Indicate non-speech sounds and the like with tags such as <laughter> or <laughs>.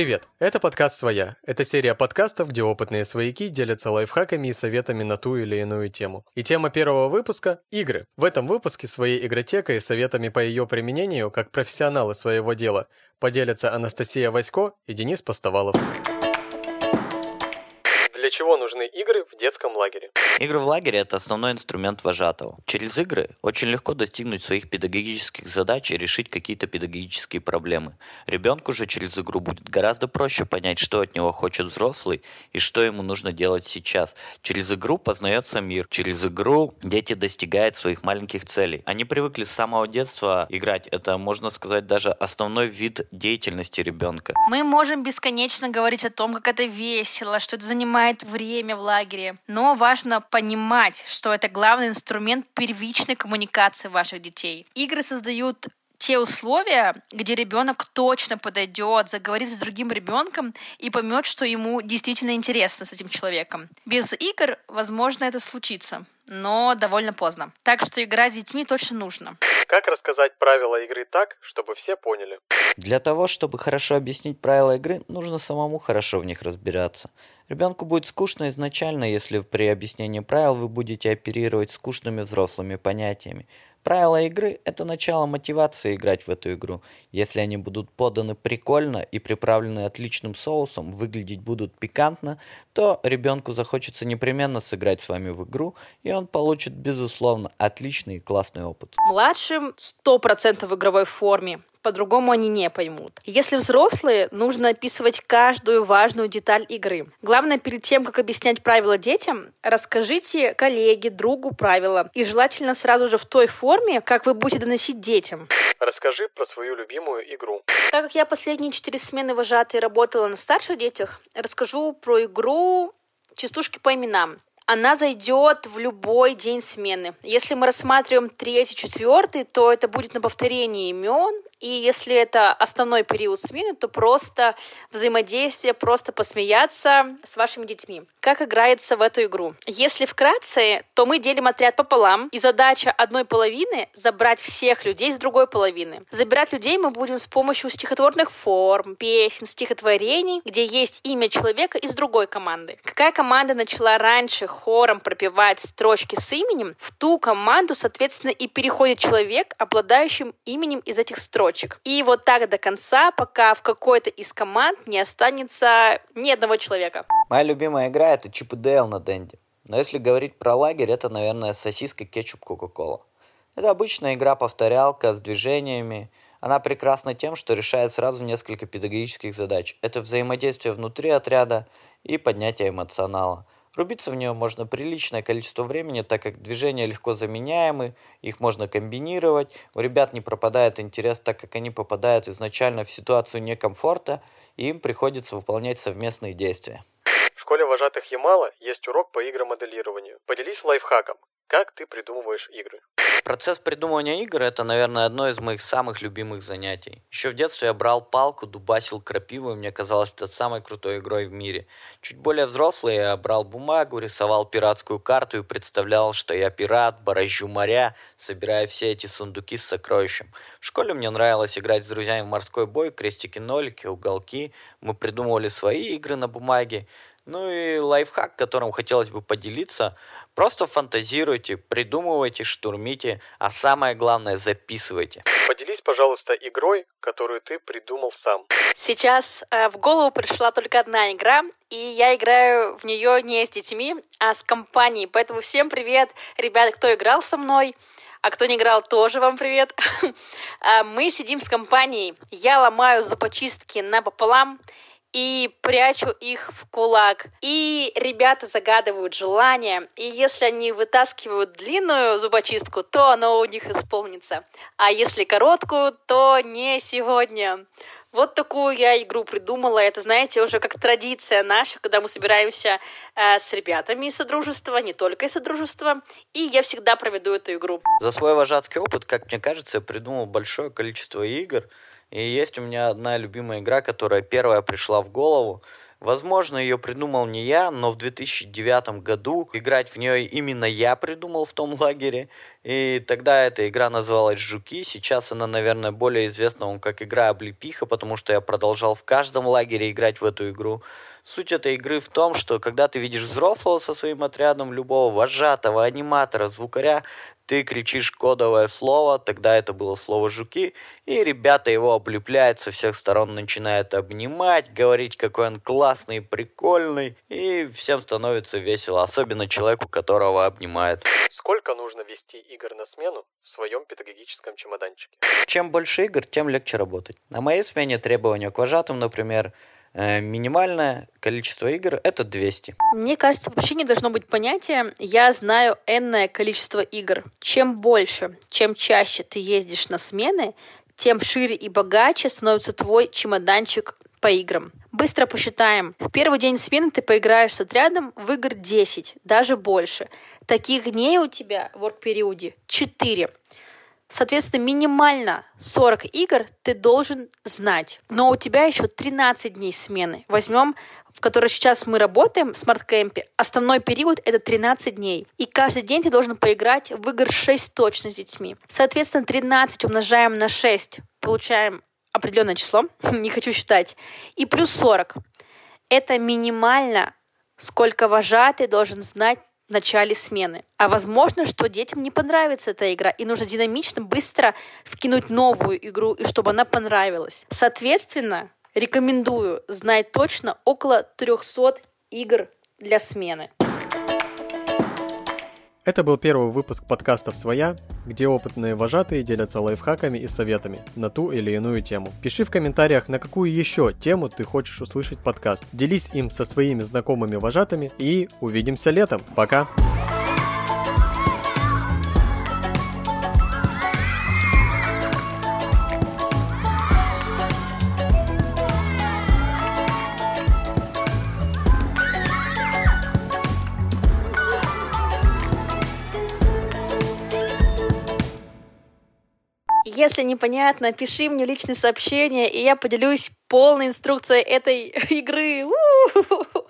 Привет, это подкаст «Своя». Это серия подкастов, где опытные свояки делятся лайфхаками и советами на ту или иную тему. И тема первого выпуска – игры. В этом выпуске своей игротекой и советами по ее применению, как профессионалы своего дела, поделятся Анастасия Васько и Денис Постовалов. Для чего нужны игры в детском лагере? Игры в лагере – это основной инструмент вожатого. Через игры очень легко достигнуть своих педагогических задач и решить какие-то педагогические проблемы. Ребенку же через игру будет гораздо проще понять, что от него хочет взрослый и что ему нужно делать сейчас. Через игру познается мир. Через игру дети достигают своих маленьких целей. Они привыкли с самого детства играть. Это, можно сказать, даже основной вид деятельности ребенка. Мы можем бесконечно говорить о том, как это весело, что это занимает время в лагере. Но важно понимать, что это главный инструмент первичной коммуникации ваших детей. Игры создают те условия, где ребенок точно подойдет, заговорит с другим ребенком и поймет, что ему действительно интересно с этим человеком. Без игр, возможно, это случится, но довольно поздно. Так что играть с детьми точно нужно. Как рассказать правила игры так, чтобы все поняли? Для того, чтобы хорошо объяснить правила игры, нужно самому хорошо в них разбираться. Ребенку будет скучно изначально, если при объяснении правил вы будете оперировать скучными взрослыми понятиями. Правила игры – это начало мотивации играть в эту игру. Если они будут поданы прикольно и приправлены отличным соусом, выглядеть будут пикантно, то ребенку захочется непременно сыграть с вами в игру, и он получит, безусловно, отличный и классный опыт. Младшим 100% в игровой форме по-другому они не поймут. Если взрослые, нужно описывать каждую важную деталь игры. Главное, перед тем, как объяснять правила детям, расскажите коллеге, другу правила. И желательно сразу же в той форме, как вы будете доносить детям. Расскажи про свою любимую игру. Так как я последние четыре смены вожатой работала на старших детях, расскажу про игру «Частушки по именам» она зайдет в любой день смены. Если мы рассматриваем третий, четвертый, то это будет на повторении имен, и если это основной период смены, то просто взаимодействие, просто посмеяться с вашими детьми. Как играется в эту игру? Если вкратце, то мы делим отряд пополам, и задача одной половины — забрать всех людей с другой половины. Забирать людей мы будем с помощью стихотворных форм, песен, стихотворений, где есть имя человека из другой команды. Какая команда начала раньше хором пропевать строчки с именем, в ту команду, соответственно, и переходит человек, обладающим именем из этих строчек строчек. И вот так до конца, пока в какой-то из команд не останется ни одного человека. Моя любимая игра это Чип и Дейл на Денде. Но если говорить про лагерь, это, наверное, сосиска, кетчуп, кока-кола. Это обычная игра-повторялка с движениями. Она прекрасна тем, что решает сразу несколько педагогических задач. Это взаимодействие внутри отряда и поднятие эмоционала. Рубиться в нее можно приличное количество времени, так как движения легко заменяемы, их можно комбинировать, у ребят не пропадает интерес, так как они попадают изначально в ситуацию некомфорта, и им приходится выполнять совместные действия. Школе вожатых Ямала есть урок по игромоделированию. Поделись лайфхаком. Как ты придумываешь игры? Процесс придумывания игр – это, наверное, одно из моих самых любимых занятий. Еще в детстве я брал палку, дубасил крапиву, и мне казалось это самой крутой игрой в мире. Чуть более взрослый я брал бумагу, рисовал пиратскую карту и представлял, что я пират, баражу моря, собирая все эти сундуки с сокровищем. В школе мне нравилось играть с друзьями в морской бой, крестики-нолики, уголки. Мы придумывали свои игры на бумаге. Ну и лайфхак, которым хотелось бы поделиться – Просто фантазируйте, придумывайте, штурмите, а самое главное записывайте. Поделись, пожалуйста, игрой, которую ты придумал сам. Сейчас э, в голову пришла только одна игра, и я играю в нее не с детьми, а с компанией. Поэтому всем привет, ребята, кто играл со мной. А кто не играл, тоже вам привет. <laughs> А, мы сидим с компанией. Я ломаю зубочистки напополам и прячу их в кулак. И ребята загадывают желание, и если они вытаскивают длинную зубочистку, то оно у них исполнится. А если короткую, то не сегодня. Вот такую я игру придумала. Это, знаете, уже как традиция наша, когда мы собираемся э, с ребятами из Содружества, не только из Содружества. И я всегда проведу эту игру. За свой вожатский опыт, как мне кажется, я придумал большое количество игр, и есть у меня одна любимая игра, которая первая пришла в голову. Возможно, ее придумал не я, но в 2009 году играть в нее именно я придумал в том лагере. И тогда эта игра называлась «Жуки». Сейчас она, наверное, более известна как игра «Облепиха», потому что я продолжал в каждом лагере играть в эту игру. Суть этой игры в том, что когда ты видишь взрослого со своим отрядом, любого вожатого, аниматора, звукаря, ты кричишь кодовое слово, тогда это было слово «жуки», и ребята его облепляют со всех сторон, начинают обнимать, говорить, какой он классный и прикольный, и всем становится весело, особенно человеку, которого обнимают. Сколько нужно вести игр на смену в своем педагогическом чемоданчике? Чем больше игр, тем легче работать. На моей смене требования к вожатым, например, минимальное количество игр это 200. Мне кажется, вообще не должно быть понятия «я знаю энное количество игр». Чем больше, чем чаще ты ездишь на смены, тем шире и богаче становится твой чемоданчик по играм. Быстро посчитаем. В первый день смены ты поиграешь с отрядом в игр 10, даже больше. Таких дней у тебя в work-периоде 4. Соответственно, минимально 40 игр ты должен знать. Но у тебя еще 13 дней смены. Возьмем в которой сейчас мы работаем в смарт-кемпе, основной период — это 13 дней. И каждый день ты должен поиграть в игр 6 точно с детьми. Соответственно, 13 умножаем на 6, получаем определенное число, <laughs> не хочу считать, и плюс 40. Это минимально, сколько вожатый должен знать в начале смены. А возможно, что детям не понравится эта игра, и нужно динамично, быстро вкинуть новую игру, и чтобы она понравилась. Соответственно, рекомендую знать точно около 300 игр для смены. Это был первый выпуск подкастов «Своя», где опытные вожатые делятся лайфхаками и советами на ту или иную тему. Пиши в комментариях, на какую еще тему ты хочешь услышать подкаст. Делись им со своими знакомыми вожатыми и увидимся летом. Пока! Если непонятно, пиши мне личные сообщения, и я поделюсь полной инструкцией этой <laughs> игры. У-у-у!